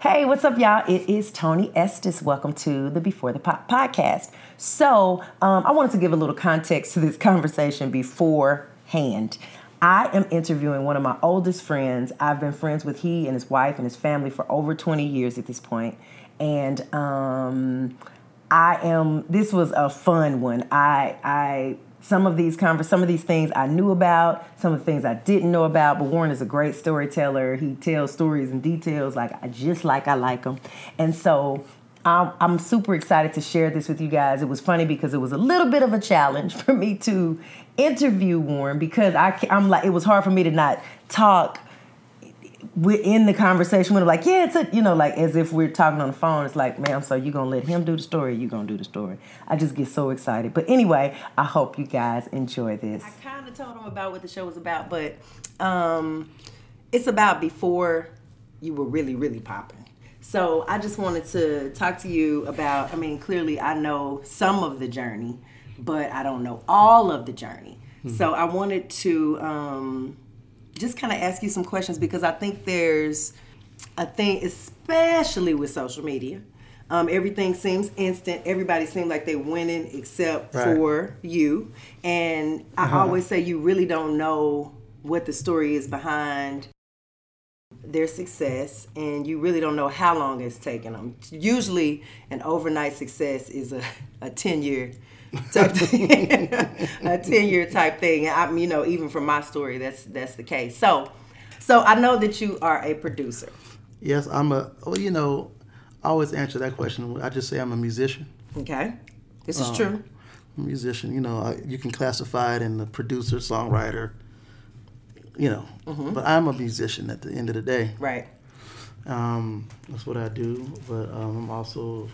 Hey, what's up, y'all? It is Tony Estes. Welcome to the Before the Pop podcast. So, um, I wanted to give a little context to this conversation beforehand. I am interviewing one of my oldest friends. I've been friends with he and his wife and his family for over 20 years at this point. And um, I am, this was a fun one. I, I, some of these convers some of these things I knew about, some of the things I didn't know about. But Warren is a great storyteller. He tells stories and details like I just like I like them, and so I'm, I'm super excited to share this with you guys. It was funny because it was a little bit of a challenge for me to interview Warren because I I'm like it was hard for me to not talk in the conversation with him, like, yeah, it's a, you know, like as if we're talking on the phone. It's like, ma'am, so you gonna let him do the story? You gonna do the story? I just get so excited. But anyway, I hope you guys enjoy this. I kind of told him about what the show was about, but um, it's about before you were really, really popping. So I just wanted to talk to you about. I mean, clearly, I know some of the journey, but I don't know all of the journey. Mm-hmm. So I wanted to. Um, just kind of ask you some questions because I think there's a thing, especially with social media. Um, everything seems instant. Everybody seems like they're winning except right. for you. And I uh-huh. always say you really don't know what the story is behind their success, and you really don't know how long it's taken them. Usually, an overnight success is a, a 10 year type thing, a 10 year type thing. I'm, you know, even from my story, that's that's the case. So, so I know that you are a producer. Yes, I'm a. Well, you know, I always answer that question. I just say I'm a musician. Okay, this is um, true. musician, you know, you can classify it in the producer, songwriter. You know, mm-hmm. but I'm a musician at the end of the day. Right. Um, that's what I do. But um, I'm also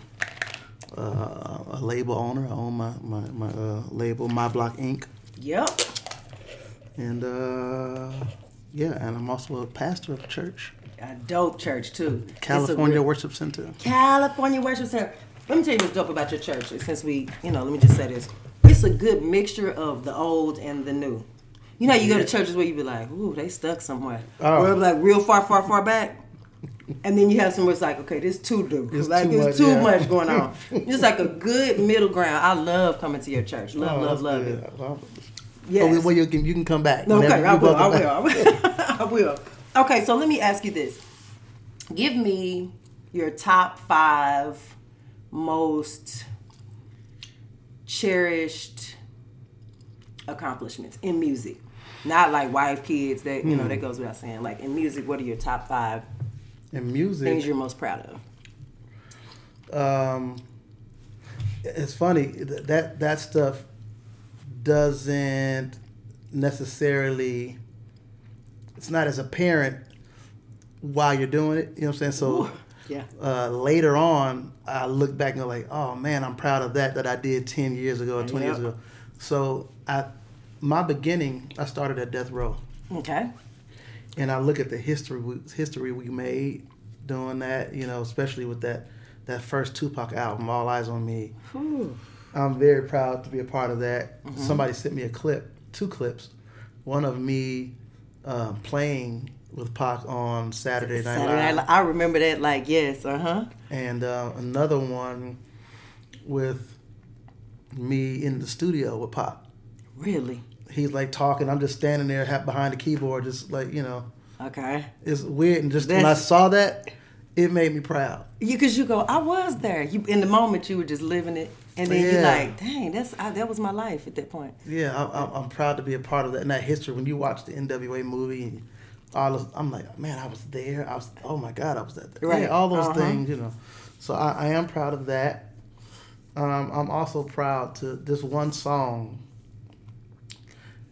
uh, a label owner. I own my my, my uh, label, My Block Inc. Yep. And uh, yeah, and I'm also a pastor of a church. A dope church too. California Worship Center. California Worship Center. Let me tell you what's dope about your church. Since we, you know, let me just say this: it's a good mixture of the old and the new. You know, you go to churches where you be like, "Ooh, they stuck somewhere," oh. or like real far, far, far back and then you have some where it's like, okay, this too new. It's like too there's much, too yeah. much going on. it's like a good middle ground. I love coming to your church. Love, oh, love, love good. it. Love it. Yes. well, you can you can come back. No, okay, I will, I will. I will. I will. Okay, so let me ask you this. Give me your top five most cherished accomplishments in music. Not like wife, kids, that you know, hmm. that goes without saying. Like in music, what are your top five in music. Things you're most proud of. Um it's funny that that stuff doesn't necessarily it's not as apparent while you're doing it you know what i'm saying? So Ooh, yeah. uh, later on i look back and go like oh man i'm proud of that that i did 10 years ago or 20 yep. years ago. So i my beginning i started at death row. Okay and I look at the history history we made doing that, you know, especially with that that first Tupac album, All Eyez on Me. I'm very proud to be a part of that. Mm-hmm. Somebody sent me a clip, two clips, one of me uh, playing with Pac on Saturday Night Saturday Live. I remember that, like yes, uh huh. And uh, another one with me in the studio with Pac. Really? He's like talking. I'm just standing there behind the keyboard, just like you know. Okay. It's weird, and just That's, when I saw that, it made me proud. You, because you go, I was there. You in the moment, you were just living it, and then yeah. you're like, dang, that's I, that was my life at that point. Yeah, I, am proud to be a part of that and that history. When you watch the NWA movie, and all of, I'm like, man, I was there. I was, oh my God, I was there. Right. Yeah, all those uh-huh. things, you know. So I, I am proud of that. Um, I'm also proud to this one song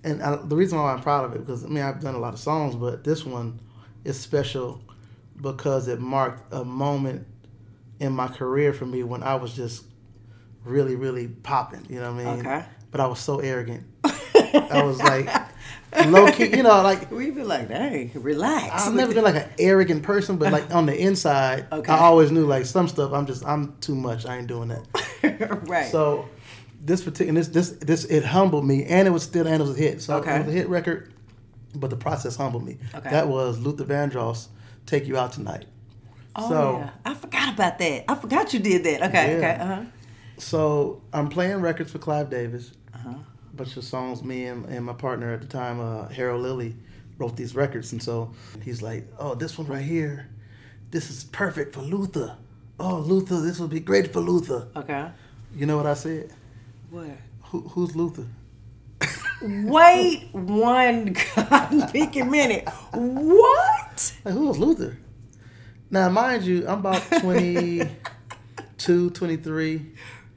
and I, the reason why I'm proud of it because I mean I've done a lot of songs, but this one is special because it marked a moment in my career for me when I was just really, really popping. You know what I mean? Okay. But I was so arrogant. I was like low key, you know, like we be like, hey, relax. I've never been like an arrogant person, but like on the inside, okay. I always knew like some stuff. I'm just I'm too much. I ain't doing that. right. So this particular this this this it humbled me, and it was still and it was a hit. So okay. it was a hit record, but the process humbled me. Okay. That was Luther Vandross, "Take You Out Tonight." Oh, so yeah. I forgot about that. I forgot you did that. Okay, yeah. okay. Uh-huh. So I'm playing records for Clive Davis. Uh-huh. A bunch of songs. Me and, and my partner at the time, uh, Harold Lilly, wrote these records, and so he's like, "Oh, this one right here, this is perfect for Luther. Oh, Luther, this would be great for Luther." Okay. You know what I said? What? Who, who's Luther? Wait one goddamn minute. What? Like, who was Luther? Now, mind you, I'm about 22, 23.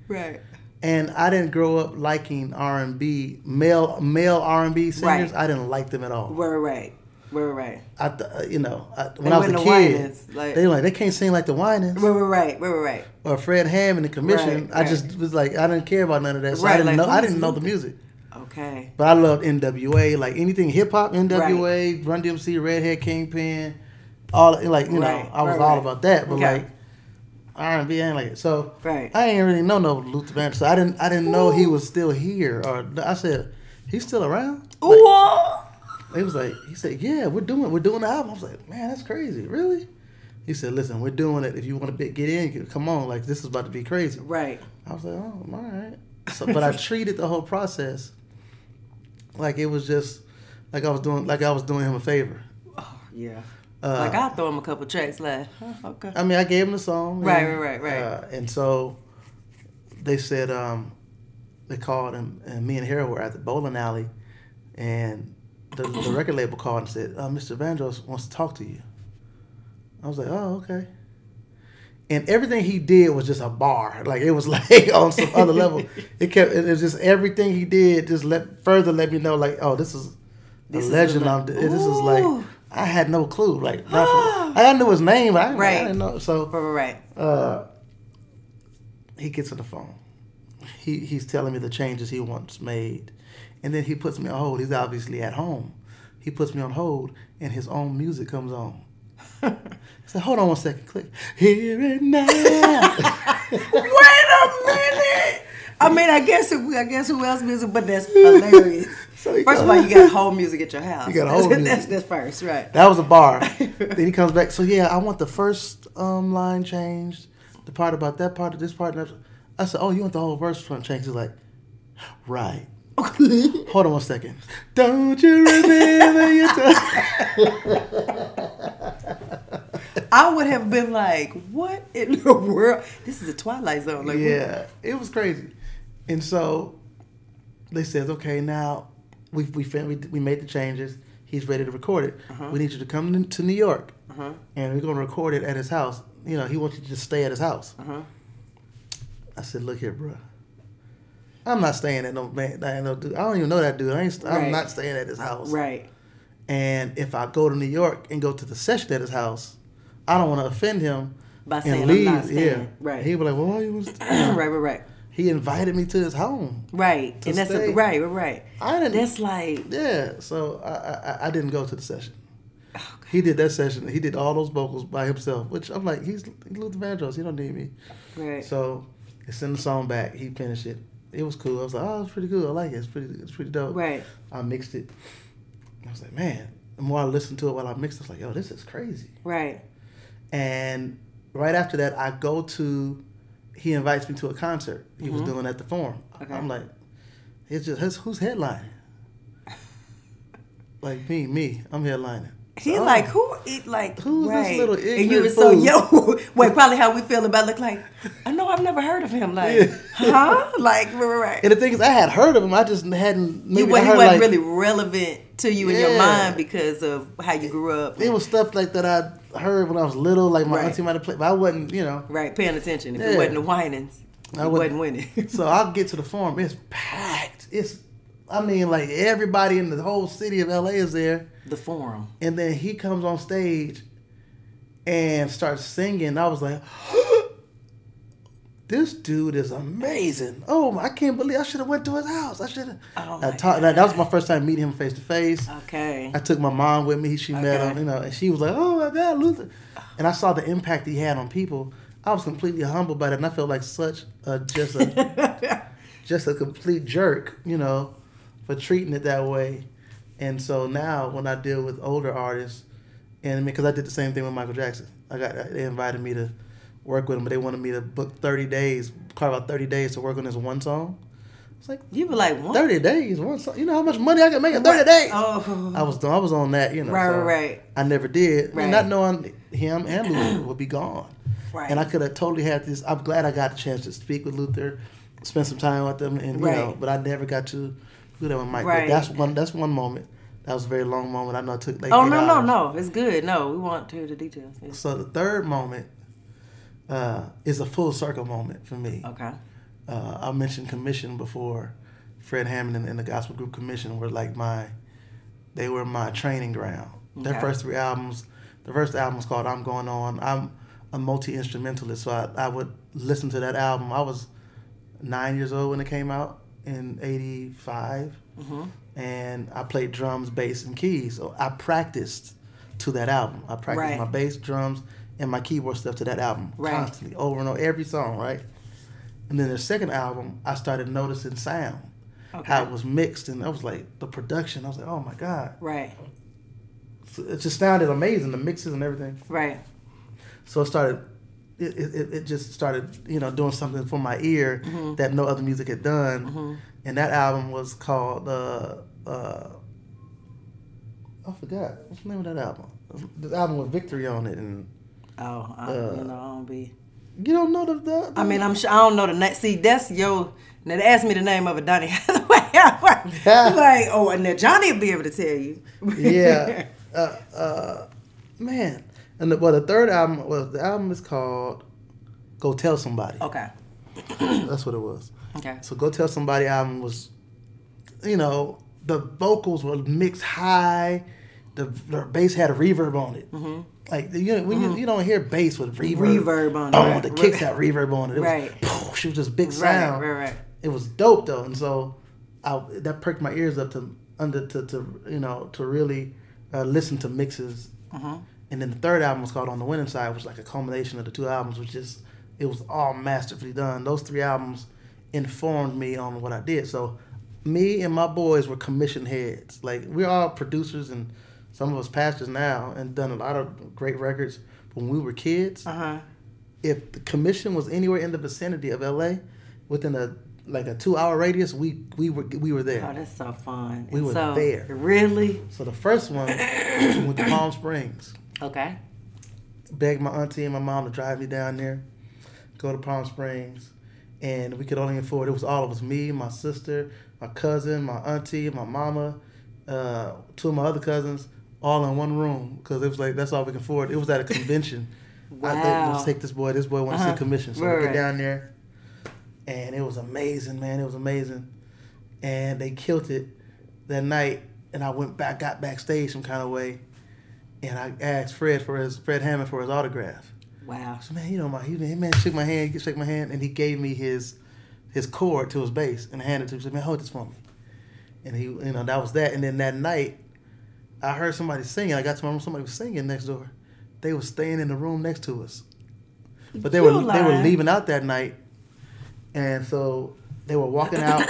Right. And I didn't grow up liking R and B, male male R and B singers. Right. I didn't like them at all. Right, right, right, right. I, uh, you know, I, when I was a kid, like, they like they can't sing like the Winans. Right, right, right, right, right. Or Fred Hammond and the Commission. Right, I just was like, I didn't care about none of that. So right, I didn't like, know. I didn't know the music. Okay. But I loved NWA, like anything hip hop, NWA, Run DMC, Redhead Kingpin all like you know I was right, all right. about that, but okay. like R and B ain't like it. So right. I ain't really know no Luther Vandross. So I didn't I didn't Ooh. know he was still here. Or I said he's still around. Like, He was like he said yeah we're doing we're doing the album. I was like man that's crazy really. He said listen we're doing it if you want to get in come on like this is about to be crazy. Right. I was like oh all right. So but I treated the whole process like it was just like I was doing like I was doing him a favor. Oh yeah. Uh, like I'll throw him a couple tracks left. Huh, okay. I mean, I gave him the song. Right, and, right, right, right. Uh, and so they said um, they called him, and me and Harold were at the bowling alley, and the, the record label called and said, uh, "Mr. Vandross wants to talk to you." I was like, "Oh, okay." And everything he did was just a bar. Like it was like on some other level. It kept. It was just everything he did just let further let me know like, oh, this is this a legend. I'm. This is like I had no clue. Like, I knew his name, I, right. I didn't know. So, right. Uh, he gets on the phone. He he's telling me the changes he wants made, and then he puts me on hold. He's obviously at home. He puts me on hold, and his own music comes on. I said, "Hold on one second, click here and now." Wait a minute. I mean, I guess it, I guess who else music, but that's hilarious. so first goes, of all, you got whole music at your house. You got whole music. That's, that's first, right? That was a bar. then he comes back. So yeah, I want the first um, line changed. The part about that part, of this part. That. I said, oh, you want the whole verse front changed? He's like, right. Hold on one second. Don't you remember your time? I would have been like, "What in the world? This is a Twilight Zone." Like, yeah, what? it was crazy. And so they said, okay, now we we we, we made the changes. He's ready to record it. Uh-huh. We need you to come to New York, uh-huh. and we're gonna record it at his house. You know, he wants you to just stay at his house. Uh-huh. I said, look here, bro. I'm not staying at no man. I, no dude. I don't even know that dude. I ain't, I'm not staying at his house. Right. And if I go to New York and go to the session at his house, I don't want to offend him by saying leave. I'm not staying. Yeah. Right. He'd be like, well, why you was right, right, right he invited me to his home. Right, and that's a, right, right, I didn't. That's like yeah. So I I, I didn't go to the session. Oh, okay. He did that session. He did all those vocals by himself, which I'm like, he's, Luther Vandross. He don't need me. Right. So he sent the song back. He finished it. It was cool. I was like, oh, it's pretty good. I like it. It's pretty. It's pretty dope. Right. I mixed it. I was like, man. The more I listened to it while I mixed, I was like, yo, this is crazy. Right. And right after that, I go to he invites me to a concert he mm-hmm. was doing at the Forum. Okay. I'm like, it's just who's headlining? like me, me, I'm headlining. He oh. like who it like who's right. this little ignorant and you were so yo wait probably how we feel about look like I know I've never heard of him like yeah. Huh like right, right and the thing is I had heard of him I just hadn't maybe you, he wasn't like, really relevant to you yeah. in your mind because of how you grew up it was stuff like that I heard when I was little, like my right. auntie might have played, but I wasn't, you know. Right, paying attention. If yeah. it wasn't the Winans, I wasn't winning. so I'll get to the Forum. It's packed. It's, I mean, like everybody in the whole city of LA is there. The Forum. And then he comes on stage and starts singing. I was like, this dude is amazing. Oh, I can't believe I should have went to his house. I should have. Oh I talked, that was my first time meeting him face to face. Okay. I took my mom with me. She okay. met him, you know, and she was like, "Oh my God, Luther!" And I saw the impact he had on people. I was completely humbled by that, and I felt like such a just a just a complete jerk, you know, for treating it that way. And so now, when I deal with older artists, and because I did the same thing with Michael Jackson. I got they invited me to work with him, but they wanted me to book thirty days, carve out thirty days to work on this one song. It's like you were like what? thirty days, one song. You know how much money I can make in thirty days? Oh, I was I was on that, you know. right, so right, right, I never did, Right. not knowing him and Luther would be gone. right. And I could have totally had this. I'm glad I got the chance to speak with Luther, spend some time with them, and you Right. know. But I never got to do that with Mike. But Right. That's one. That's one moment. That was a very long moment. I know it took like. oh no, no, hours. no! It's good. No, we want to hear the details. Yes. So the third moment uh, is a full circle moment for me. Okay. Uh, I mentioned Commission before. Fred Hammond and, and the Gospel Group Commission were like my, they were my training ground. Their first three albums, the first album was called "I'm Going On." I'm a multi instrumentalist, so I, I would listen to that album. I was nine years old when it came out in '85, hmm and I played drums, bass, and keys. So I practiced to that album. I practiced Right. my bass, drums, and my keyboard stuff to that album Right. constantly, over and over, every song, right? And then the second album, I started noticing sound, Okay. how it was mixed, and I was like, the production. I was like, oh my god, Right. So it just sounded amazing, the mixes and everything. Right. So it started. It, it, it just started, you know, doing something for my ear Mm-hmm. that no other music had done, and that album was called uh, uh, I forgot what's the name of that album. The album with Victory on it, and Oh, I, Uh, you know, I don't be. you don't know the. the, I mean, I'm sure I don't know the name. See, that's yo. Now they asked me the name of it, Donny Hathaway. I'm like, oh, and now Johnny will be able to tell you. yeah, uh, uh, man, and the, well, the third album, well, the album is called "Go Tell Somebody." okay. That's what it was. Okay. So "Go Tell Somebody" album was, you know, the vocals were mixed high, the, the bass had a reverb on it. Mm-hmm. Like you know, when you, you don't hear bass with reverb, Reverb on it, Oh, right, the kicks had reverb on it. it Right. Was, she was just big sound. right, right. right. It was dope though, and so I, that perked my ears up to under to, to you know to really uh, listen to mixes. Mhm. And then the third album was called On the Winning Side, which was like a culmination of the two albums, which just it was all masterfully done. Those three albums informed me on what I did. So me and my boys were commission heads. Like we're all producers and some of us pastors now and done a lot of great records. But when we were kids, Uh huh. if the commission was anywhere in the vicinity of LA, within a like a two hour radius, we we were we were there. Oh, that's so fun. We And were so, there. Really? So the first one we went to Palm Springs. Okay. begged my auntie and my mom to drive me down there, go to Palm Springs, and we could only afford. It was all of us: me, my sister, my cousin, my auntie, my mama, uh, two of my other cousins, all in one room because it was like that's all we can afford. It was at a convention. I think Wow. let's take this boy. This boy wants to Uh-huh. see commission, so Right, we get down there, and it was amazing, man. It was amazing, and they killed it that night. And I went back, got backstage some kind of way, and I asked Fred for his Fred Hammond for his autograph. Wow. So man, you know my he, he man shook my hand, he shook my hand, and he gave me his his cord to his bass and handed it to me. He said, "Man, hold this for me." And he, you know, that was that. And then that night, I heard somebody singing. I got to my room. Somebody was singing next door. They were staying in the room next to us, but they You were they were leaving out that night, and so they were walking out,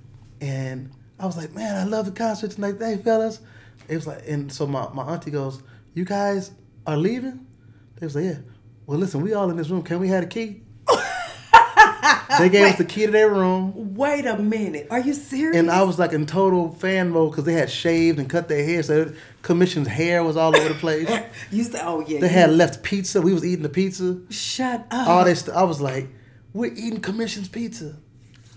and I was like, "Man, I love the concert tonight, hey fellas." It was like, and so my, my auntie goes, "You guys are leaving?" They was like, "Yeah." Well, listen, we all in this room. Can we have a key? They gave us the key to their room, Wait a minute. Are you serious? and I was like in total fan mode because they had shaved and cut their hair, so Commission's hair was all over the place. You said, oh yeah. They had left pizza. We was eating the pizza. Shut up. All this. I was like, we're eating Commission's pizza.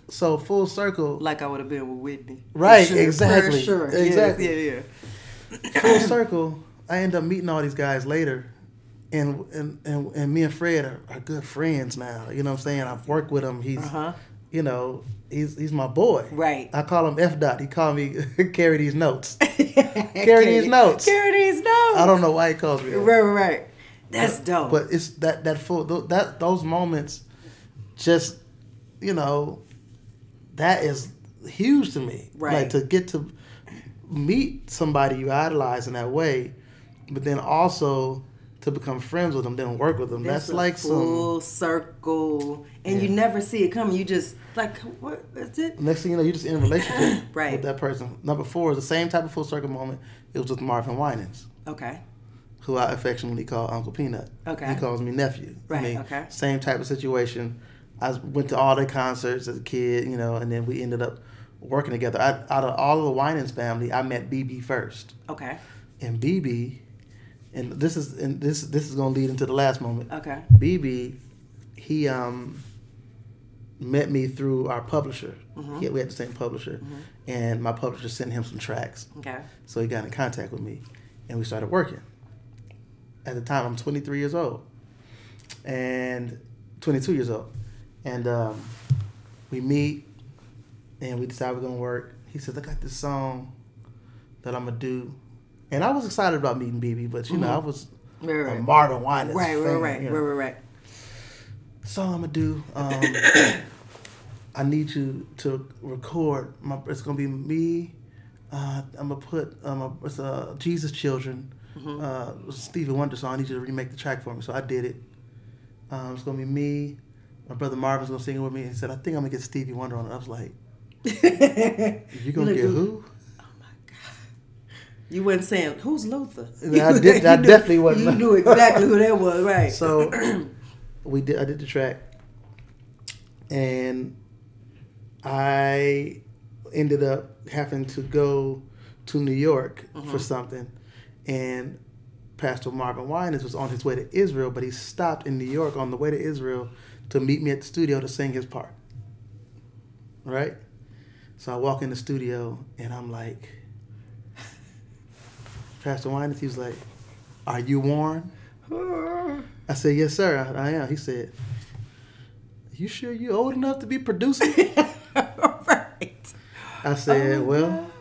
So full circle, Like I would have been with Whitney. Right, sure, for exactly, Sure. exactly. Yes, yeah, yeah. full circle. I end up meeting all these guys later, and and and, and me and Fred are, are good friends now. You know what I'm saying? I've worked with him. He's Uh-huh. you know he's he's my boy. Right. I call him F dot. He called me carry these notes. Carry these notes. Carry these notes. I don't know why he calls me. that. Right, right, right. That's dope. But it's that that full that those moments, just you know, that is huge to me. Right. Like to get to meet somebody you idolize in that way, but then also to become friends with them, then work with them. That's, a like some. full circle, and you never see it coming. You just like, what is it? Next thing you know, you're just in a relationship Right. with that person. Number four is the same type of full circle moment. It was with Marvin Winans. Okay. who I affectionately call Uncle Peanut. Okay. He calls me nephew. Right. I mean, okay. Same type of situation. I went to all their concerts as a kid, you know, and then we ended up working together. I, out of all of the Winans family, I met BeBe first. Okay. And BeBe, and this is and this this is gonna lead into the last moment. Okay. BeBe, he um met me through our publisher. Mm-hmm. He, we had the same publisher, Mhm. and my publisher sent him some tracks. Okay. So he got in contact with me, and we started working. At the time, I'm 23 years old, and 22 years old, and um, we meet, and we decide we're gonna work. He says, "I got this song that I'm gonna do," and I was excited about meeting BeBe, but you know, Mhm. I was Right, a right. Marvin Winans Right, right, fan, right, you right, know. right, right. song I'm gonna do. Um, I need you to record. My, it's gonna be me. Uh, I'm gonna put um, a, it's a Jesus Children, Mm-hmm. uh, Stevie Wonder song. I need you to remake the track for me. So I did it. Um, it's gonna be me. My brother Marvin's gonna sing it with me. He said, "I think I'm gonna get Stevie Wonder on it." I was like, "You gonna get who?" You weren't saying who's Luther. I did- I knew- definitely wasn't. You knew exactly who that was, right? So we did. I did the track, and I ended up having to go to New York for mm-hmm. something, and Pastor Marvin Winans was on his way to Israel, but he stopped in New York on the way to Israel to meet me at the studio to sing his part. Right. So I walk in the studio and I'm like, Pastor Winans, he was like, "Are you Warren?" I said, "Yes, sir, I, I am." He said, "You sure you old enough to be producing?" right. I said, Oh, "Well,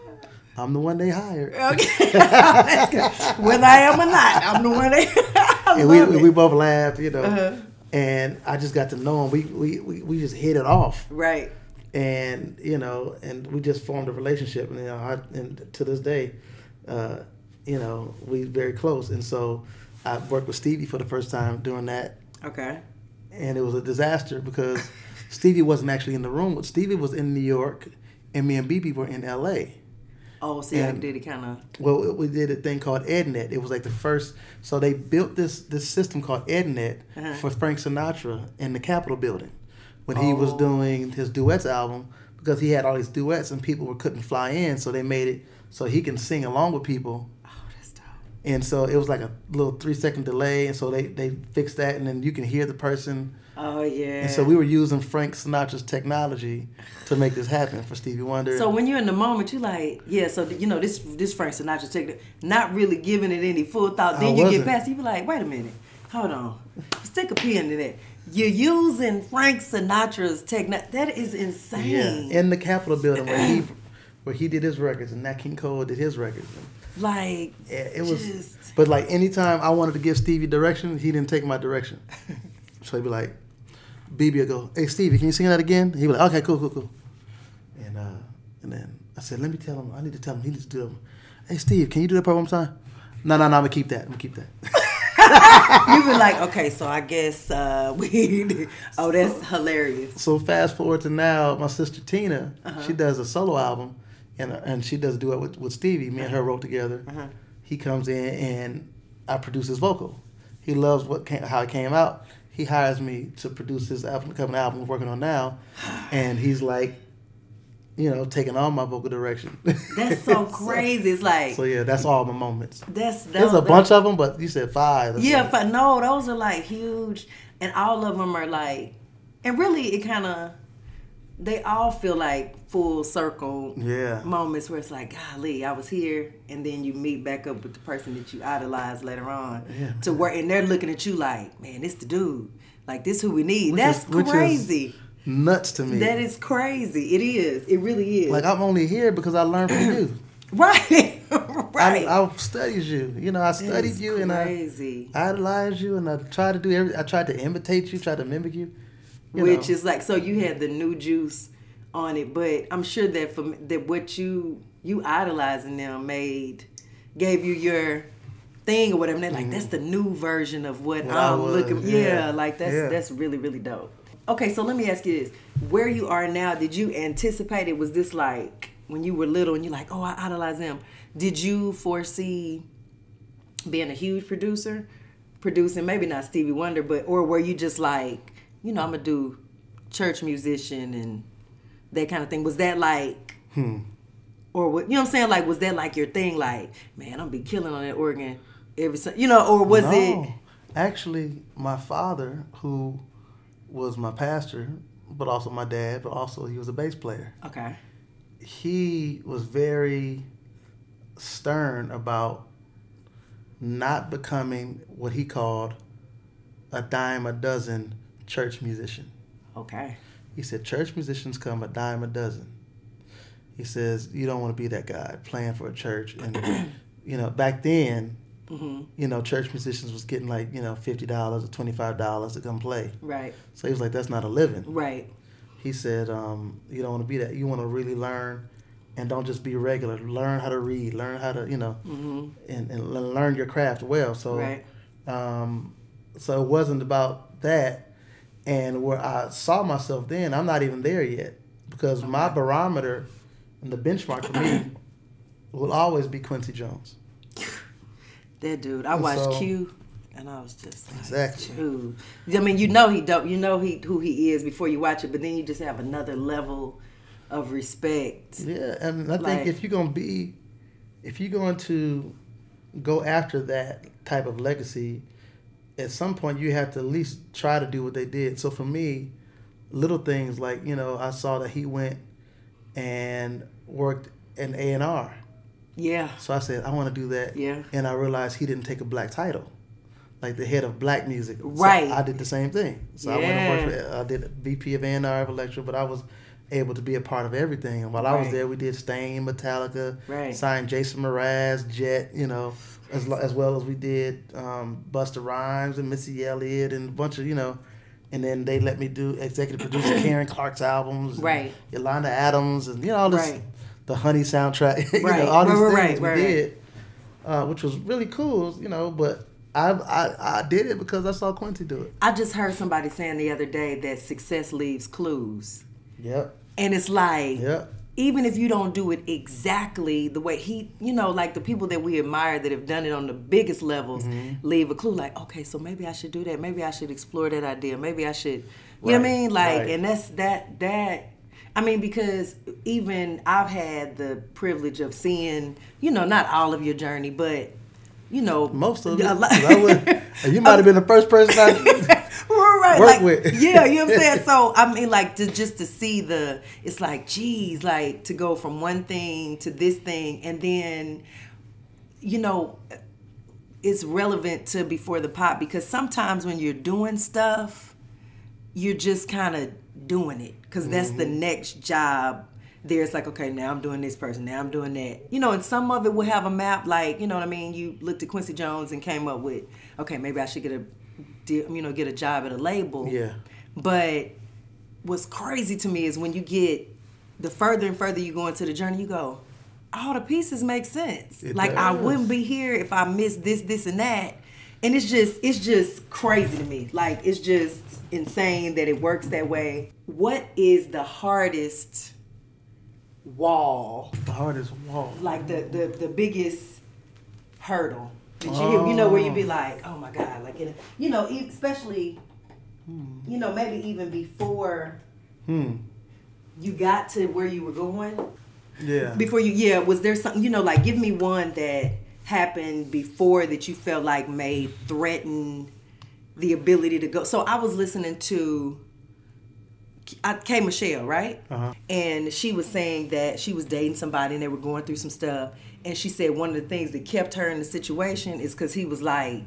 I'm the one they hired." Okay. Whether I am or not, I'm the one. I and we, it. we both laughed, you know. Uh-huh. And I just got to know him. We, we, we, we just hit it off, Right. and you know, and we just formed a relationship. And you know, I, and to this day, uh, you know, we very close. And so, I worked with Stevie for the first time doing that, Okay. and it was a disaster because Stevie wasn't actually in the room. But Stevie was in New York, and me and BeBe were in L.A. Oh, see, I And- did it kind of. Well, we did a thing called EdNet. It was like the first. So they built this this system called EdNet Uh-huh. for Frank Sinatra in the Capitol building when he was Oh. doing his duets album because he had all these duets and people were couldn't fly in, so they made it so he can sing along with people. And so it was like a little three second delay, and so they they fixed that, and then you can hear the person. Oh yeah. And so we were using Frank Sinatra's technology to make this happen for Stevie Wonder. So when you're in the moment, you're like, yeah. So you know this this Frank Sinatra technique, not really giving it any full thought. I Then you wasn't. get past, you be like, wait a minute, hold on, stick a pin to that. You're using Frank Sinatra's technique. That is insane. yeah, in the Capitol building where he where he did his records and Nat King Cole did his records. like Yeah, it was. Just- But like anytime I wanted to give Stevie direction, he didn't take my direction. so he'd be like, BeBe would go, "Hey Stevie, can you sing that again?" He'd be like, "Okay, cool, cool, cool." And uh, and then I said, "Let me tell him. I need to tell him. He needs to do it." Hey Steve, can you do that part one time? No, no, no. I'm gonna keep that. I'm gonna keep that. you be like, okay, so I guess uh, we. oh, that's hilarious. so fast forward to now, my sister Tina, Uh-huh. she does a solo album, and and she does do it with, with Stevie. Me and her wrote together. Uh-huh. He comes in and I produce his vocal. He loves what came, how it came out. He hires me to produce his album, coming album we're working on now, and he's like, you know, taking all my vocal direction. That's so crazy. It's like so yeah, that's all my moments. that's There's a bunch of them, but you said five. Yeah, like- but no, those are like huge, and all of them are like, and really, it kind of, they all feel like full circle yeah. moments where it's like, golly, I was here, and then you meet back up with the person that you idolized later on Yeah, to work, and they're looking at you like, man, this the dude, like this who we need. Which That's is- crazy. Nuts to me. that is crazy. It is. It really is. like I'm only here because I learned from you. right, right. I, I studied you. You know, I studied you and I crazy. idolized you, and I tried to do every. I tried to imitate you, tried to mimic you. You which know. is like so you had the new juice on it but i'm sure that from that what you you idolizing them made gave you your thing or whatever and they're like that's the new version of what, Mm-hmm. I'm was, looking yeah. yeah. like that's Yeah. that's really really dope okay so let me ask you this where you are now did you anticipate it was this like when you were little and you're like oh i idolize them did you foresee being a huge producer, producing maybe not Stevie Wonder, but or were you just like, you know, I'm gonna do church musician and that kind of thing? Was that like, hmm. or what? You know what I'm saying? Like, was that like your thing? Like, man, I'm gonna be killing on that organ every, you know, or was no. it? Actually, my father, who was my pastor, but also my dad, but also he was a bass player. Okay. He was very stern about not becoming what he called a dime a dozen church musician. Okay. He said church musicians come a dime a dozen. He says you don't want to be that guy playing for a church and you know back then Mm-hmm. You know, church musicians was getting like you know fifty dollars or twenty five dollars to come play. Right. So he was like, "That's not a living." Right. He said, um, "You don't want to be that. You want to really learn, and don't just be regular. Learn how to read. Learn how to you know, mm-hmm. and, and learn your craft well." So, right. um, so it wasn't about that, and where I saw myself then, I'm not even there yet because my barometer and the benchmark for me will always be Quincy Jones. That dude, I watched so, Q, and I was just like, exactly. Dude. I mean, you know he don't, you know he who he is before you watch it, but then you just have another level of respect. Yeah, and I like, think if you're gonna be, if you're going to go after that type of legacy, at some point you have to at least try to do what they did. So for me, little things like you know I saw that he went and worked in A and R yeah. So I said, I want to do that. Yeah. And I realized he didn't take a black title, like the head of black music. Right. So I did the same thing. So yeah. I went and worked. For, I did VP of A&R of Elektra, but I was able to be a part of everything. And while right. I was there, we did Staind, Metallica, right. signed Jason Mraz, Jet, you know, as as well as we did um, Busta Rhymes and Missy Elliott and a bunch of you know. And then they let me do executive producer Karen Clark's albums, right? Yolanda Adams, and you know all this right the Honey soundtrack, you right. know, all these right, things we did, uh, which was really cool, you know. But I, I I did it because I saw Quincy do it. I just heard somebody saying the other day that success leaves clues. Yep. And it's like, yep. Even if you don't do it exactly the way he, you know, like the people that we admire that have done it on the biggest levels, mm-hmm. leave a clue. Like, okay, so maybe I should do that. Maybe I should explore that idea. Maybe I should, you right. know what I mean? Like, right. and that's that that I mean, because even I've had the privilege of seeing, you know, not all of your journey, but you know, most of it. Would, you might have been the first person I right, work like, with. yeah, you know what I'm saying. So I mean, like to just to see the, it's like, geez, like to go from one thing to this thing, and then, you know, it's relevant to before the pop because sometimes when you're doing stuff, you're just kind of doing it because that's mm-hmm. the next job there's like okay now i'm doing this person now i'm doing that you know and some of it will have a map like you know what i mean you looked at quincy jones and came up with okay maybe i should get a you know get a job at a label. Yeah. But what's crazy to me is when you get the further and further you go into the journey you go all the pieces make sense. It like does. i wouldn't be here if i missed this this and that. And it's just it's just crazy to me. Like it's just insane that it works that way. What is the hardest wall? The hardest wall. Like the the, the biggest hurdle that you oh. you know where you'd be like oh my god like you know especially you know maybe even before hmm. you got to where you were going yeah before you yeah was there something you know like give me one that happened before that you felt like may threaten the ability to go? So I was listening to I, K Michelle, right? Uh-huh. And she was saying that she was dating somebody and they were going through some stuff. And she said one of the things that kept her in the situation is because he was like,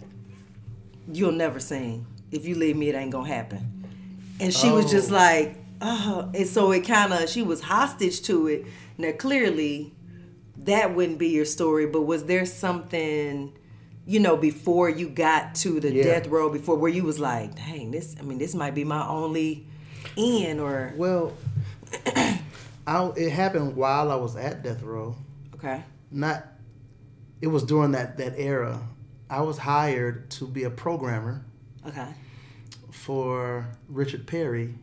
You'll never sing. If you leave me, it ain't gonna happen. And she oh. was just oh. like, Oh. And so it kind of, she was hostage to it. Now, clearly, that wouldn't be your story, but was there something, you know, before you got to the yeah. death row, before where you was like, dang, this, I mean, this might be my only in or. Well, I, it happened while I was at death row. Okay. Not, it was during that, that era. I was hired to be a programmer. Okay. For Richard Perry.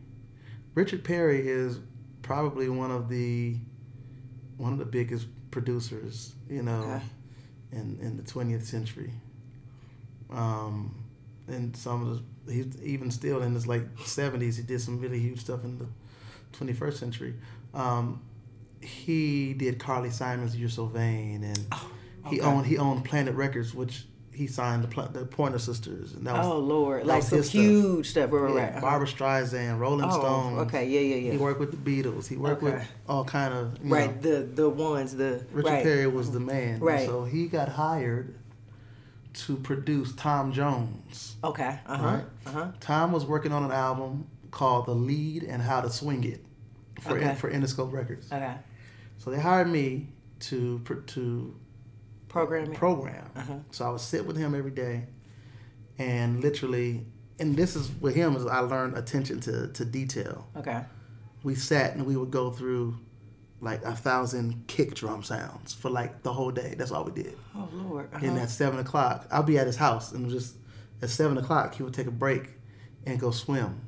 Richard Perry is probably one of the one of the biggest producers, you know, okay. in in the 20th century. Um, and some of the he's even still in his late seventies. He did some really huge stuff in the twenty first century. Um, he did Carly Simon's "You're So Vain," and oh, okay. he owned he owned Planet Records, which he signed the, the Pointer Sisters, and that was oh lord, like some huge stuff. stuff. Right, yeah, right. Barbra Streisand, Rolling oh, Stones. Okay, yeah, yeah, yeah. He worked with the Beatles. He worked okay. with all kind of right. Know, the the ones the Richard right. Perry was the man. Right. So he got hired to produce Tom Jones. Okay. Uh huh. Right? Uh huh. Tom was working on an album called "The Lead and How to Swing It" for okay. for Interscope Records. Okay. So they hired me to to program program. Uh-huh. So I would sit with him every day, and literally, and this is with him is I learned attention to to detail. Okay. We sat and we would go through like a thousand kick drum sounds for like the whole day. That's all we did. Oh Lord! Uh-huh. And at seven o'clock, I'll be at his house, and just at seven o'clock, he would take a break and go swim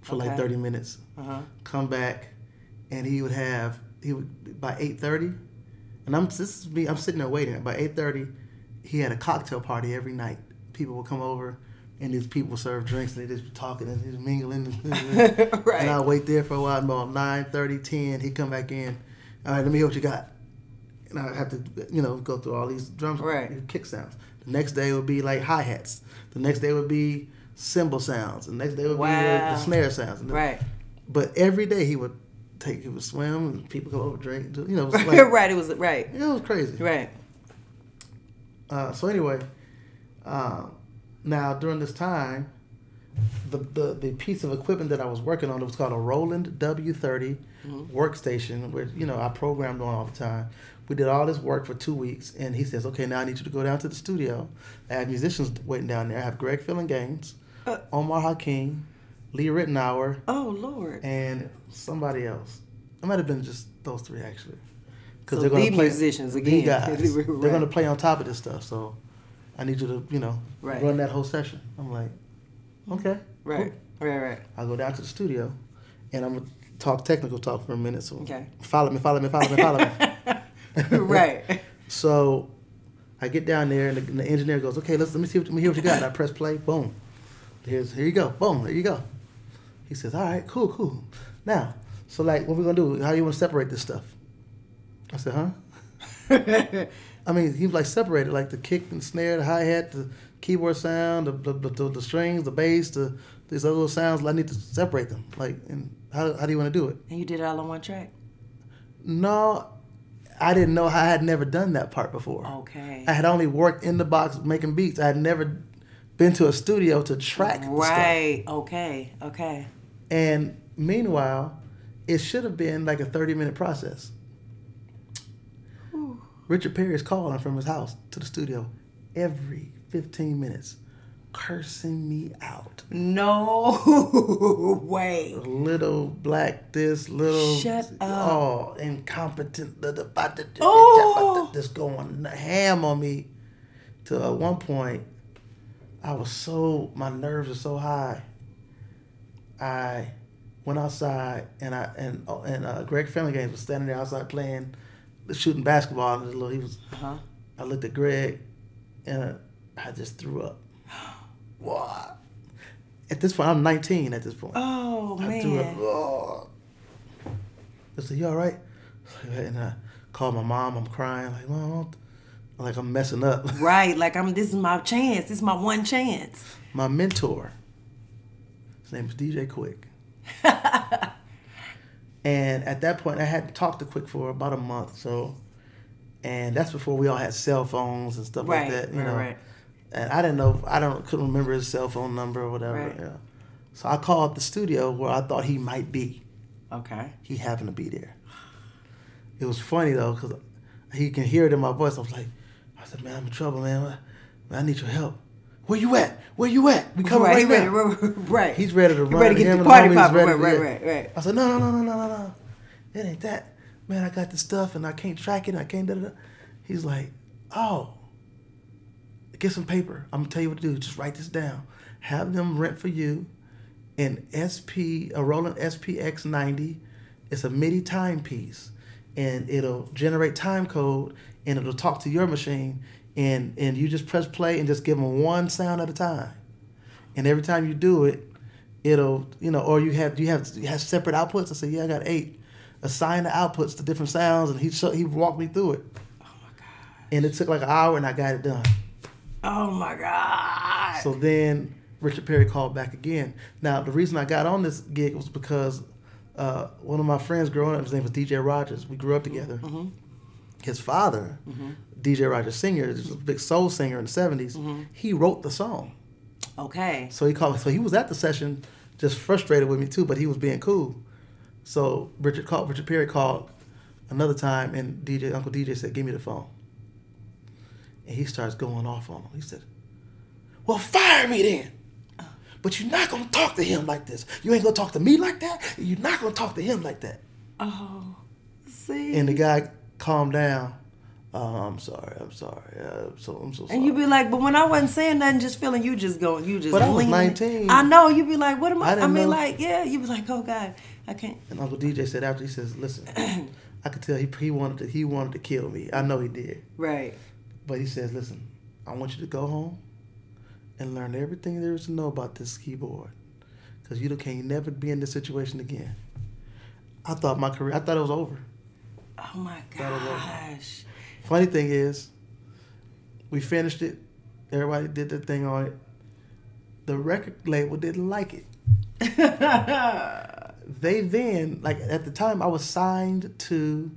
for okay. like thirty minutes. Uh-huh. Come back, and he would have he would by eight thirty, and I'm this is me. I'm sitting there waiting. By eight thirty, he had a cocktail party every night. People would come over, and these people serve drinks, and they just be talking and just mingling. right. And I wait there for a while. About 9, 30, 10, he'd come back in. All right, let me hear what you got. And I have to, you know, go through all these drums, right. kick sounds. The next day would be like hi hats. The next day would be cymbal sounds. The next day would wow. be the, the snare sounds. Right. But every day he would take would swim and people come over drink. You know, it was like, right. It was right. It was crazy. Right. Uh, so anyway, uh, now during this time, the, the the piece of equipment that I was working on it was called a Roland W30 mm-hmm. workstation, where you know I programmed on all the time. We did all this work for two weeks, and he says, "Okay, now I need you to go down to the studio. I have musicians waiting down there. I have Greg Phillinganes, uh, Omar Hakim, Lee Ritenour. Oh Lord. And somebody else. It might have been just those three actually. Because so they're going to play musicians again. Guys, right. They're going to play on top of this stuff. So I need you to, you know, right. run that whole session. I'm like, okay. Right. Cool. Right. Right. I'll go down to the studio, and I'm gonna talk technical talk for a minute. So okay. follow me, follow me, follow me, follow me. right. so I get down there, and the, and the, engineer goes, "Okay, let's let me see what, let me hear what you got." And I press play. Boom. Here's here you go. Boom. There you go. He says, "All right, cool, cool. Now, so like, what we gonna do? How do you want to separate this stuff?" I said, "Huh." I mean, he was like separated, like the kick and snare, the hi hat, the keyboard sound, the the, the, the strings, the bass, the these other little sounds. I need to separate them. Like, and how how do you want to do it? And you did it all on one track. No, I didn't know. I had never done that part before. Okay. I had only worked in the box making beats. I had never been to a studio to track. Right. Okay. Okay. And meanwhile, it should have been like a 30 minute process. Richard Perry is calling from his house to the studio every 15 minutes, cursing me out. No way. Little black this, little Shut up. Oh, incompetent. Oh. Just going ham on me. To at one point, I was so my nerves are so high. I went outside and I and oh, and uh, Greg Phillinganes was standing there outside playing, shooting basketball. And little, he was. Uh-huh. I looked at Greg, and I just threw up. what? At this point, I'm 19. At this point. Oh I man. Threw up. Oh. I said, "You all right?" And I called my mom. I'm crying like, "Mom, like I'm messing up." Right. Like I'm. This is my chance. This is my one chance. My mentor. His name is DJ Quik. and at that point, I had talked to Quik for about a month. So, and that's before we all had cell phones and stuff right, like that. You right, know, right. and I didn't know. I don't couldn't remember his cell phone number or whatever. Right. Yeah. So I called the studio where I thought he might be. Okay. He happened to be there. It was funny though because he can hear it in my voice. I was like, I said, "Man, I'm in trouble, man. I need your help." Where you at? Where you at? We coming right, right now. Ready, right. He's ready to run. Ready to get the party popping. Right, right, right, right. I said, no, no, no, no, no, no, no. It ain't that. Man, I got this stuff and I can't track it. I can't da da da. He's like, oh, get some paper. I'm gonna tell you what to do. Just write this down. Have them rent for you an SP, a Roland SPX 90. It's a MIDI timepiece, and it'll generate time code, and it'll talk to your machine and and you just press play and just give them one sound at a time, and every time you do it, it'll you know, or you have you have you have separate outputs. I said, yeah, I got eight. Assign the outputs to different sounds, and he show, he walked me through it. Oh my god! And it took like an hour, and I got it done. Oh my god! So then Richard Perry called back again. Now the reason I got on this gig was because uh, one of my friends growing up, his name was DJ Rogers. We grew up together. Mm-hmm. His father, mm-hmm. DJ Rogers Senior, was a big soul singer in the 70s. Mm-hmm. He wrote the song. Okay. So he called. So he was at the session, just frustrated with me too, but he was being cool. So Richard called. Richard Perry called another time, and DJ Uncle DJ said, "Give me the phone." And he starts going off on him. He said, "Well, fire me then." But you're not gonna talk to him like this. You ain't gonna talk to me like that. You're not gonna talk to him like that. Oh, see. And the guy calmed down. Oh, I'm sorry. I'm sorry. Uh, so I'm so sorry. And you'd be like, but when I wasn't saying nothing, just feeling you just going, you just. But I was 19. I know. You'd be like, what am I? I, I mean, know. like, yeah. You'd be like, oh God, I can't. And Uncle DJ said after he says, listen, I could tell he he wanted to he wanted to kill me. I know he did. Right. But he says, listen, I want you to go home and learn everything there is to know about this keyboard. Because you can't never be in this situation again. I thought my career, I thought it was over. Oh my gosh. Funny thing is, we finished it. Everybody did their thing on it. The record label didn't like it. they then, like at the time, I was signed to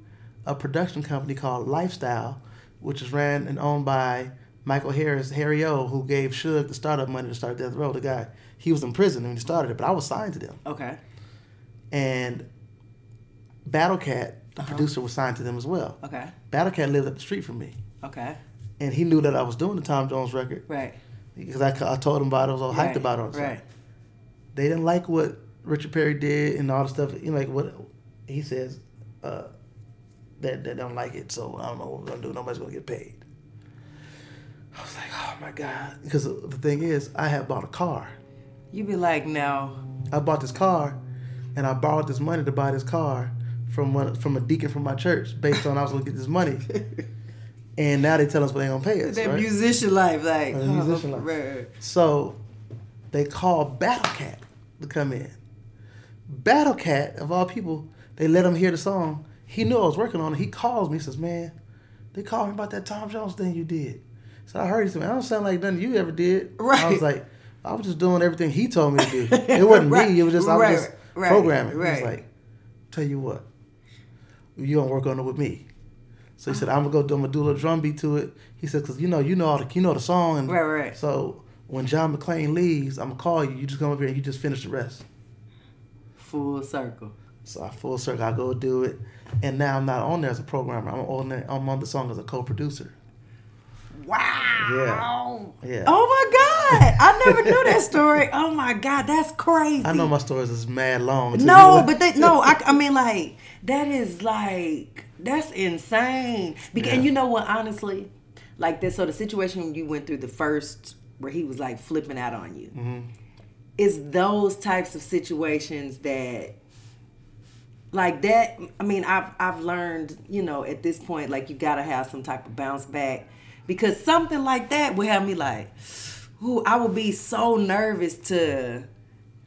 a production company called Lifestyle, which is ran and owned by Michael Harris, Harry O, who gave Suge the startup money to start Death Row. The guy, he was in prison when he started it, but I was signed to them. Okay. And Battle Cat, the uh-huh. producer, was signed to them as well. Okay. Battle Cat lived up the street from me. Okay. And he knew that I was doing the Tom Jones record. Right. Because I, I told him about it, I was all right. hyped about it. Right. They didn't like what Richard Perry did and all the stuff. You know, like what he says, uh, that they don't like it. So I don't know what we're gonna do. Nobody's gonna get paid. I was like, oh my God. Because the thing is, I had bought a car. You be like, no. I bought this car and I borrowed this money to buy this car from one from a deacon from my church based on I was gonna get this money. and now they tell us what they're gonna pay us. That right? musician life, like uh, musician life. Right. So they called Battle Cat to come in. Battle Cat, of all people, they let him hear the song. He knew I was working on it. He calls me, says, Man, they called me about that Tom Jones thing you did. So I heard he said, I don't sound like nothing you ever did. Right. I was like, I was just doing everything he told me to do. It wasn't right. me. It was just I was just programming. Right. He was like, tell you what, you don't work on it with me. So he said, I'm gonna go do, I'm gonna do a little drum beat to it. He said, cause you know, you know all the, you know the song, and right, right. So when John McClain leaves, I'm gonna call you. You just come up here and you just finish the rest. Full circle. So I full circle. I go do it, and now I'm not on there as a programmer. I'm on there. I'm on the song as a co-producer. Wow. Yeah. Yeah. Oh my God. I never knew that story. Oh my God. That's crazy. I know my stories is mad long. No, but they, no, I, I mean, like, that is like, that's insane. Because, yeah. And you know what, honestly, like this, so the situation you went through the first, where he was like flipping out on you, mm-hmm. is those types of situations that like that i mean i've i've learned you know at this point like you gotta have some type of bounce back because something like that would have me like, who I would be so nervous to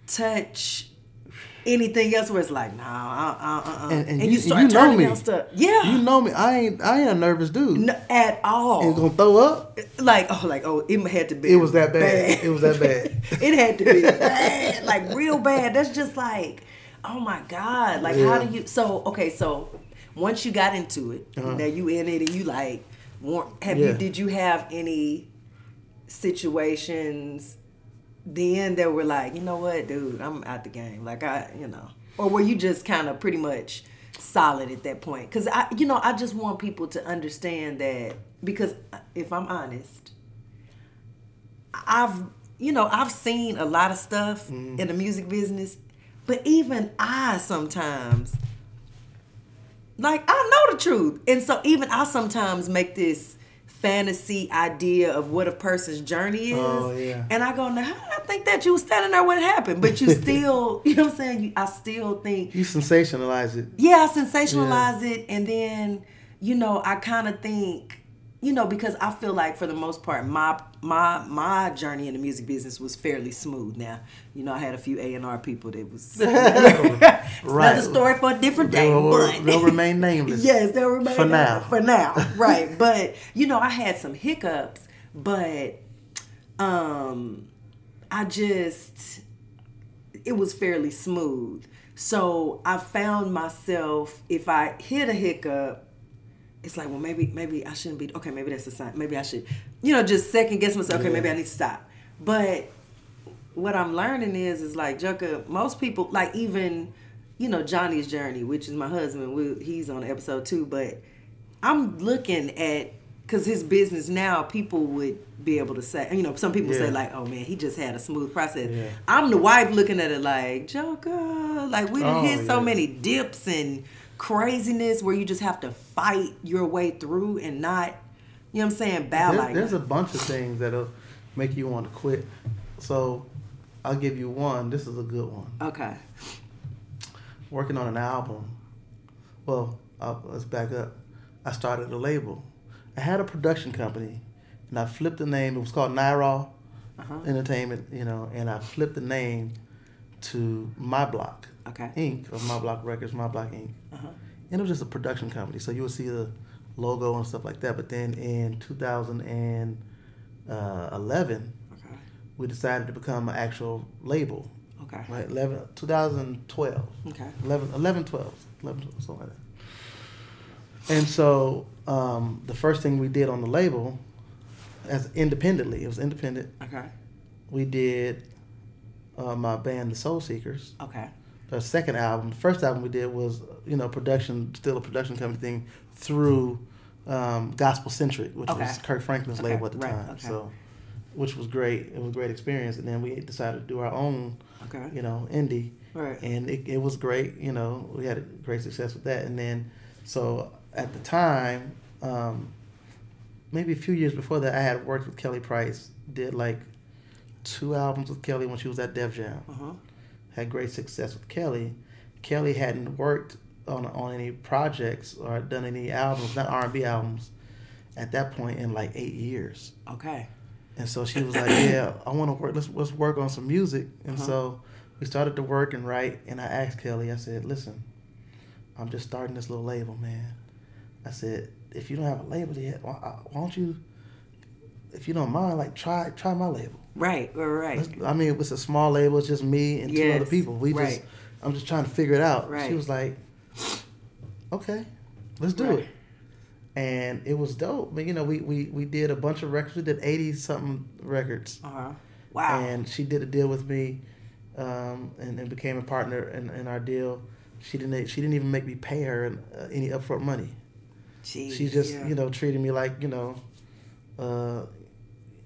touch anything else where it's like, nah, uh, uh, uh, and, and, and, you, you start you know me. stuff. Yeah, you know me. I ain't, I ain't a nervous dude no, at all. And gonna throw up? Like, oh, like, oh, it had to be. It was that bad. bad. It was that bad. it had to be bad, like real bad. That's just like, oh my god, like yeah. how do you? So okay, so once you got into it, uh-huh. now you in it, and you like, have yeah. you did you have any situations then that were like, you know what, dude, I'm out the game. Like I, you know, or were you just kind of pretty much solid at that point? Because I, you know, I just want people to understand that because if I'm honest, I've, you know, I've seen a lot of stuff mm. in the music business, but even I sometimes like I know the truth. And so even I sometimes make this fantasy idea of what a person's journey is. Oh, yeah. And I go, now I think that you was standing there when it happened. But you still, you know what I'm saying? You, I still think You sensationalize it. Yeah, I sensationalize yeah. it and then, you know, I kinda think you know, because I feel like for the most part, my my my journey in the music business was fairly smooth. Now, you know, I had a few A and R people that was right. another story for a different day. They'll, but they'll remain nameless. yes, they'll remain for now. For now, right? but you know, I had some hiccups, but um, I just it was fairly smooth. So I found myself if I hit a hiccup it's like, well, maybe maybe I shouldn't be. Okay, maybe that's a sign. Maybe I should, you know, just second guess myself. Okay, yeah. maybe I need to stop. But what I'm learning is, is like Jukka. Most people, like even, you know, Johnny's journey, which is my husband. We, he's on episode two. But I'm looking at because his business now, people would be able to say, you know, some people yeah. say like, oh man, he just had a smooth process. Yeah. I'm the wife looking at it like, Jukka, like we oh, hit so many dips and craziness where you just have to fight your way through and not, you know what I'm saying, bow there, like There's a bunch of things that'll make you want to quit. So I'll give you one. This is a good one. Okay. Working on an album. Well, I'll, let's back up. I started a label. I had a production company, and I flipped the name. It was called Nyrraw uh-huh. Entertainment, you know, and I flipped the name to My Block okay. Inc. of My Block Records, My Block Inc. Uh-huh. And it was just a production company, so you would see the logo and stuff like that. But then in 2011, okay. we decided to become an actual label. Okay. Right, 11, 2012. Okay. 11, 11 12, 11, 12, something like that. And so um, the first thing we did on the label, as independently, it was independent. Okay. We did uh, my band, the Soul Seekers. Okay the second album. The first album we did was you know production, still a production company thing through um, GospoCentric, which okay. was Kirk Franklin's okay. label at the right. time. Okay. So, which was great. It was a great experience. And then we decided to do our own, you know, indie. Right. And it, it was great. You know, we had great success with that. And then, so at the time, um, maybe a few years before that, I had worked with Kelly Price. Did like two albums with Kelly when she was at Def Jam. Uh-huh had great success with Kelly. Kelly hadn't worked on on any projects or done any albums, not R and B albums, at that point in like eight years. Okay. And so she was like, "Yeah, I want to work. Let's let's work on some music." And uh-huh. so we started to work and write. And I asked Kelly. I said, "Listen, I'm just starting this little label, man." I said, "If you don't have a label yet, why, why don't you, if you don't mind, like try try my label." Right, right, right. I mean, it was a small label. It's just me and yes, two other people. We right. just, I'm just trying to figure it out. Right. She was like, okay, let's do right. it. And it was dope. But you know, we, we, we did a bunch of records. We did 80 something records. Uh-huh. Wow. And she did a deal with me um, and, and became a partner in, in our deal. She didn't she didn't even make me pay her uh, any upfront money. Jeez, she just, yeah. you know, treated me like, you know, uh,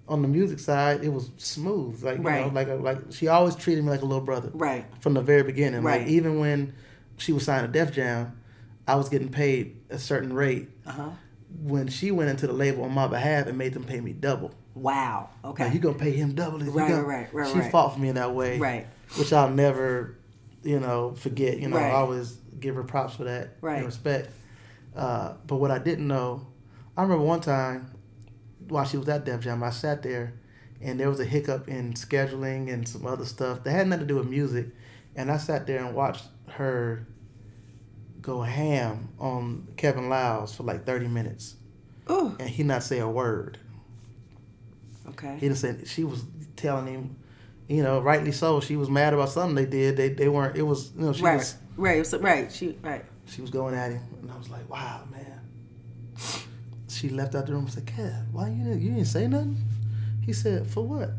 on the music side, it was smooth. Like you know, like a, like she always treated me like a little brother. Right. From the very beginning. Right. Like even when she was signed to Def Jam, I was getting paid a certain rate. Uh-huh. When she went into the label on my behalf and made them pay me double. Wow. Okay. Like, you gonna pay him double? Right, gonna, right, right, She right. fought for me in that way. Right. Which I'll never, you know, forget. You know, right. I always give her props for that. Right. And respect. Uh, but what I didn't know, I remember one time while she was at Def Jam, I sat there and there was a hiccup in scheduling and some other stuff that had nothing to do with music. And I sat there and watched her go ham on Kevin Liles for like 30 minutes. Ooh. And he not say a word. Okay. He didn't say, she was telling him, you know, rightly so. She was mad about something they did. They, they weren't, it was, you know, she right. was. Right, right, she, right. She was going at him. And I was like, wow, man. She left out the room and said, Kev, why you didn't, you didn't say nothing? He said, for what?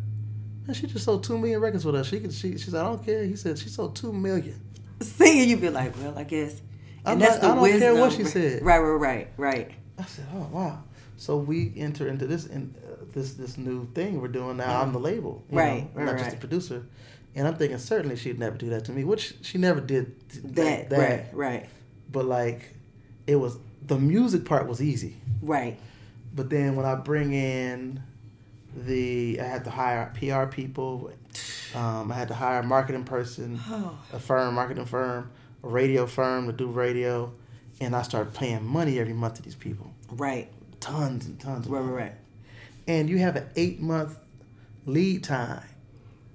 Man, she just sold two million records with us. She could. She, she said, I don't care. He said she sold two million. And you'd be like, well, I guess. And I'm that's like, the I don't wisdom. care what she said. Right, right, right, right. I said, oh wow. So we enter into this in uh, this this new thing we're doing now. I'm the label, right, know, right, not right. just the producer. And I'm thinking certainly she'd never do that to me, which she never did that. that. Right, right. But like, it was the music part was easy. Right. But then when I bring in the I had to hire PR people. Um, I had to hire a marketing person, oh. a firm, marketing firm, a radio firm to do radio, and I started paying money every month to these people. Right. tons and tons. Of right, money. right, right. And you have an eight month lead time.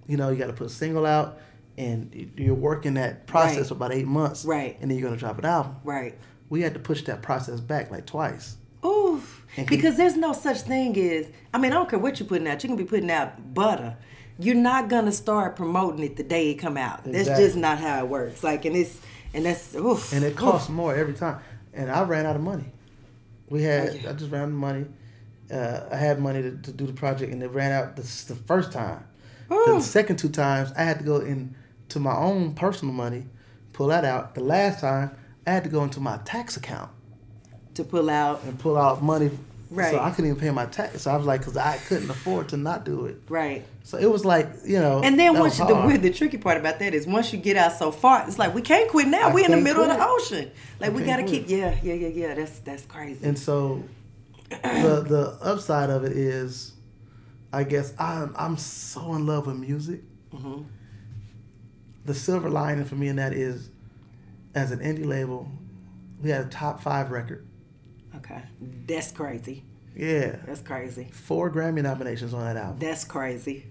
You know, you got to put a single out, and you're working that process Right. for about eight months. Right. And then you're gonna drop an album. Right. We had to push that process back like twice. Oof. Because there's no such thing as I mean, I don't care what you're putting out. You can be putting out butter. You're not gonna start promoting it the day it come out. That's Exactly. just not how it works. Like and it's and that's oof. and it Oof. costs more every time. And I ran out of money. We had Oh, yeah. I just ran out of money. Uh, I had money to, to do the project, and it ran out the, the first time. The second two times, I had to go into my own personal money, pull that out. The last time, I had to go into my tax account to pull out. and pull out money. Right. So I couldn't even pay my tax. So I was like, because I couldn't afford to not do it. Right. So it was like, you know. And then once you, the the tricky part about that is once you get out so far, it's like we can't quit now. I we in the middle of the ocean. Like I we gotta keep. Yeah, yeah, yeah, yeah. That's that's crazy. And so the the upside of it is, I guess I'm I'm so in love with music. Mm-hmm. The silver lining for me in that is, as an indie label, we had a top five record. okay, that's crazy. Yeah, That's crazy. four Grammy nominations on that album. That's crazy.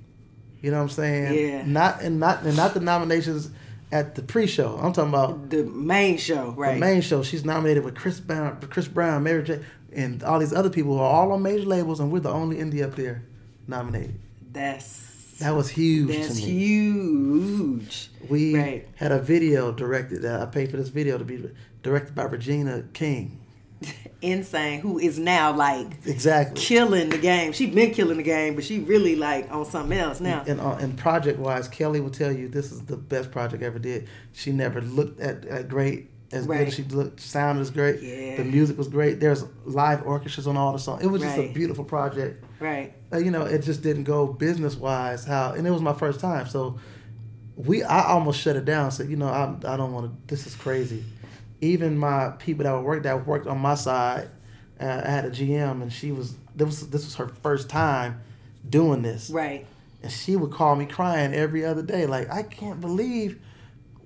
You know what I'm saying? Yeah. Not and not and not the nominations at the pre-show. I'm talking about The main show, right? the main show. She's nominated with Chris Brown, Chris Brown, Mary J, and all these other people who are all on major labels, and we're the only indie up there nominated. That's That was huge that's to me. huge. We Right. had a video directed. Uh, I paid for this video to be directed by Regina King. Insane. Who is now like Exactly. killing the game? She's been killing the game, but she really like on something else now. And, uh, and project wise, Kelly will tell you this is the best project I ever did. She never looked at, at great as good Right. as she looked. Sound was great. Yeah. The music was great. There's live orchestras on all the songs. It was just a beautiful project. Right. Uh, you know, it just didn't go business wise. How and it was my first time, so we I almost shut it down. Said, you know, I I don't want to. This is crazy. Even my people that worked that worked on my side, uh, I had a GM, and she was this was this was her first time doing this, Right. and she would call me crying every other day, like I can't believe.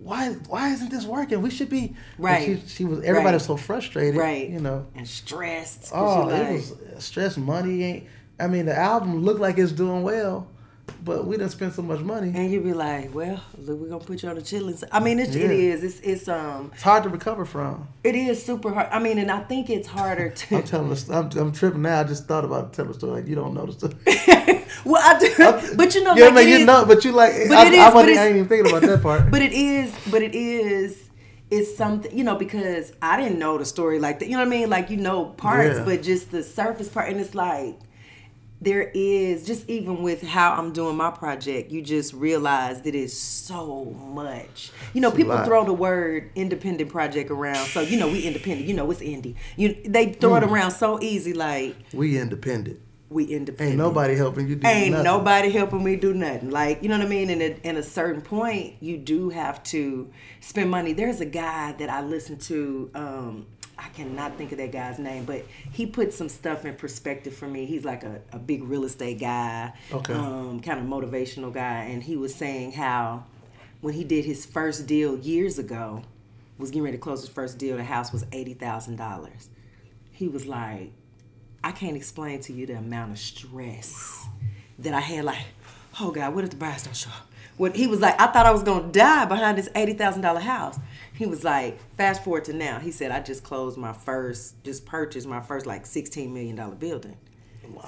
Why, why isn't this working? We should be Right. She, she was everybody Right. was so frustrated, Right. You know, And stressed. Oh, it like- was stress. Money ain't. I mean, the album looked like it's doing well, but we didn't spend so much money. And you'd be like, well, look, we're gonna put you on the chilling. I mean, it's, Yeah. is. It's it's um, It's hard to recover from. it is super hard. I mean, and I think it's harder to. I'm telling us. I'm, I'm tripping now. I just thought about telling a story like you don't know the story. well, I do, but you know, yeah, like man, it you is- know, but you like. But I, it is, I, but it's- I ain't even thinking about that part. But it is, but it is, it's something, you know, because I didn't know the story like that. You know what I mean? Like, you know, parts, Yeah. but just the surface part. And it's like, there is, just even with how I'm doing my project, you just realize that it's so much. You know, It's people throw the word independent project around. So, you know, we independent, you know, it's indie. You They throw Mm. it around so easy, like, we independent. we independent. Ain't nobody helping you do Ain't nothing. nobody helping me do nothing. Like, you know what I mean? And at, at a certain point, you do have to spend money. There's a guy that I listen to. Um, I cannot think of that guy's name, but he put some stuff in perspective for me. He's like a, a big real estate guy, Okay. um, kind of motivational guy. And he was saying how when he did his first deal years ago, was getting ready to close his first deal, the house was $80,000. He was like, I can't explain to you the amount of stress that I had. Like, oh God, what if the buyers don't show up? What he was like, I thought I was gonna die behind this eighty thousand dollar house. He was like, fast forward to now. He said, I just closed my first, just purchased my first like sixteen million dollar building.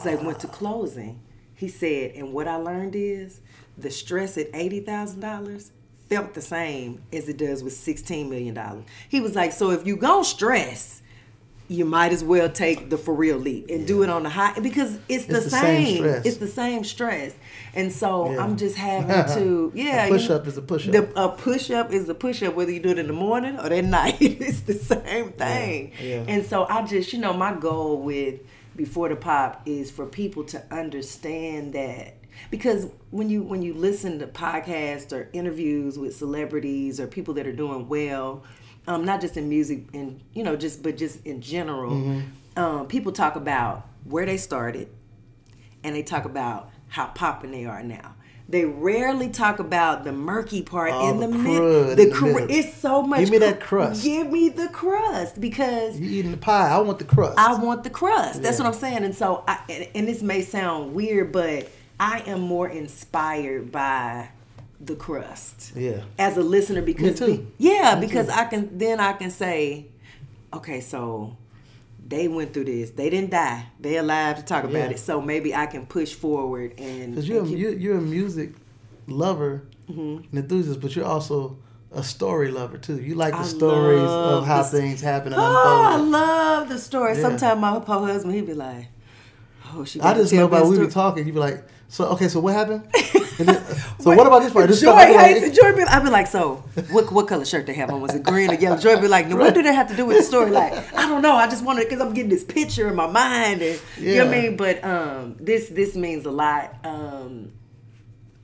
So I went to closing. He said, and what I learned is the stress at eighty thousand dollars felt the same as it does with sixteen million dollars. He was like, so if you gonna stress, you might as well take the for real leap and do it on the high because it's, the, the same same. It's the same stress, and so Yeah. I'm just having to yeah. A push up is a push up. The, a push up is a push up whether you do it in the morning or at night. it's the same thing. yeah. And so I just you know my goal with before the pop is for people to understand that because when you when you listen to podcasts or interviews with celebrities or people that are doing well um, not just in music and you know just but just in general Mm-hmm. um, people talk about where they started and they talk about how popping they are now they rarely talk about the murky part Oh, in the, the mid. The, the cr- middle. it's so much. Give me that crust. Give me the crust because you're eating the pie? I want the crust. I want the crust. That's Yeah. what I'm saying. And so, I, and, and this may sound weird, but I am more inspired by the crust yeah. as a listener because Me too. yeah, Me because too. I can then I can say, okay, so they went through this. They didn't die. They alive to talk about Yeah. it. So maybe I can push forward and Because you're, and keep- you're you're a music lover Mm-hmm. and enthusiast, but you're also a story lover too. You like the I stories of how the- things happen and Oh, I love the story. Yeah. Sometimes my husband, he'd be like, "Oh, she." I just know about we be story." talking. You be like, so okay, so what happened? Then, so what about this part? This Joy stuff I be like- hates. Joy be, I be like, so what? What color shirt they have on? Was it green or yellow? Joy be like, now, what do they have to do with the story? Like, I don't know. I just wanted because I'm getting this picture in my mind, and you know what I mean. But um, this this means a lot. Um,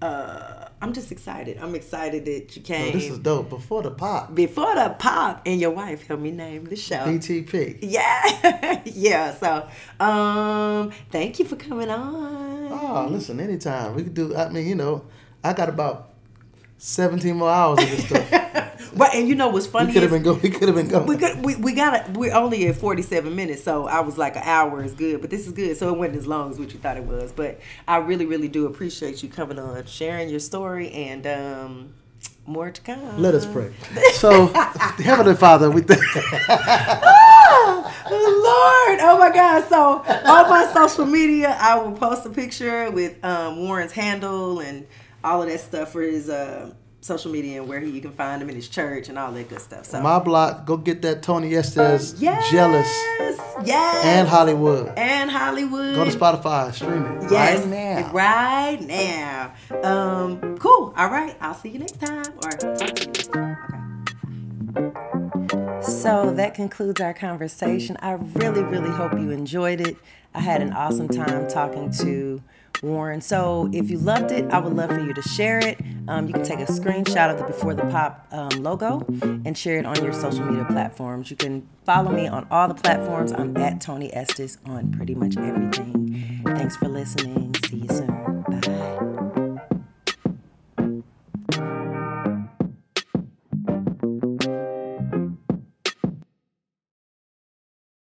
uh, I'm just excited. I'm excited that you Oh, came this is dope. Before the pop, before the pop, and your wife helped me name the show. BTP. Yeah, yeah. So, um, thank you for coming on. Oh, listen, anytime we could do. I mean, you know, I got about seventeen more hours of this stuff. Right, and you know what's funny? we could have been going. We could have been going. We got we, we got. We're only at forty seven minutes, so I was like an hour is good, but this is good. So it wasn't as long as what you thought it was. But I really, really do appreciate you coming on, sharing your story, and um, more to come. Let us pray. So, Heavenly Father, we thank. Lord, oh my God! So on my social media, I will post a picture with um, Warren's handle and all of that stuff for his uh, social media and where he, you can find him in his church and all that good stuff. So My block, go get that Tony Estes yes, Jealous yes, and Hollywood. and Hollywood. Go to Spotify, stream it Yes, right now. right now. Um, cool. All right. I'll see you next time. Or talk to you next time. Okay. So that concludes our conversation. I really, really hope you enjoyed it. I had an awesome time talking to Warren. So if you loved it, I would love for you to share it. Um, you can take a screenshot of the Before the Pop um, logo and share it on your social media platforms. You can follow me on all the platforms. I'm at Tony Estes on pretty much everything. Thanks for listening. See you soon.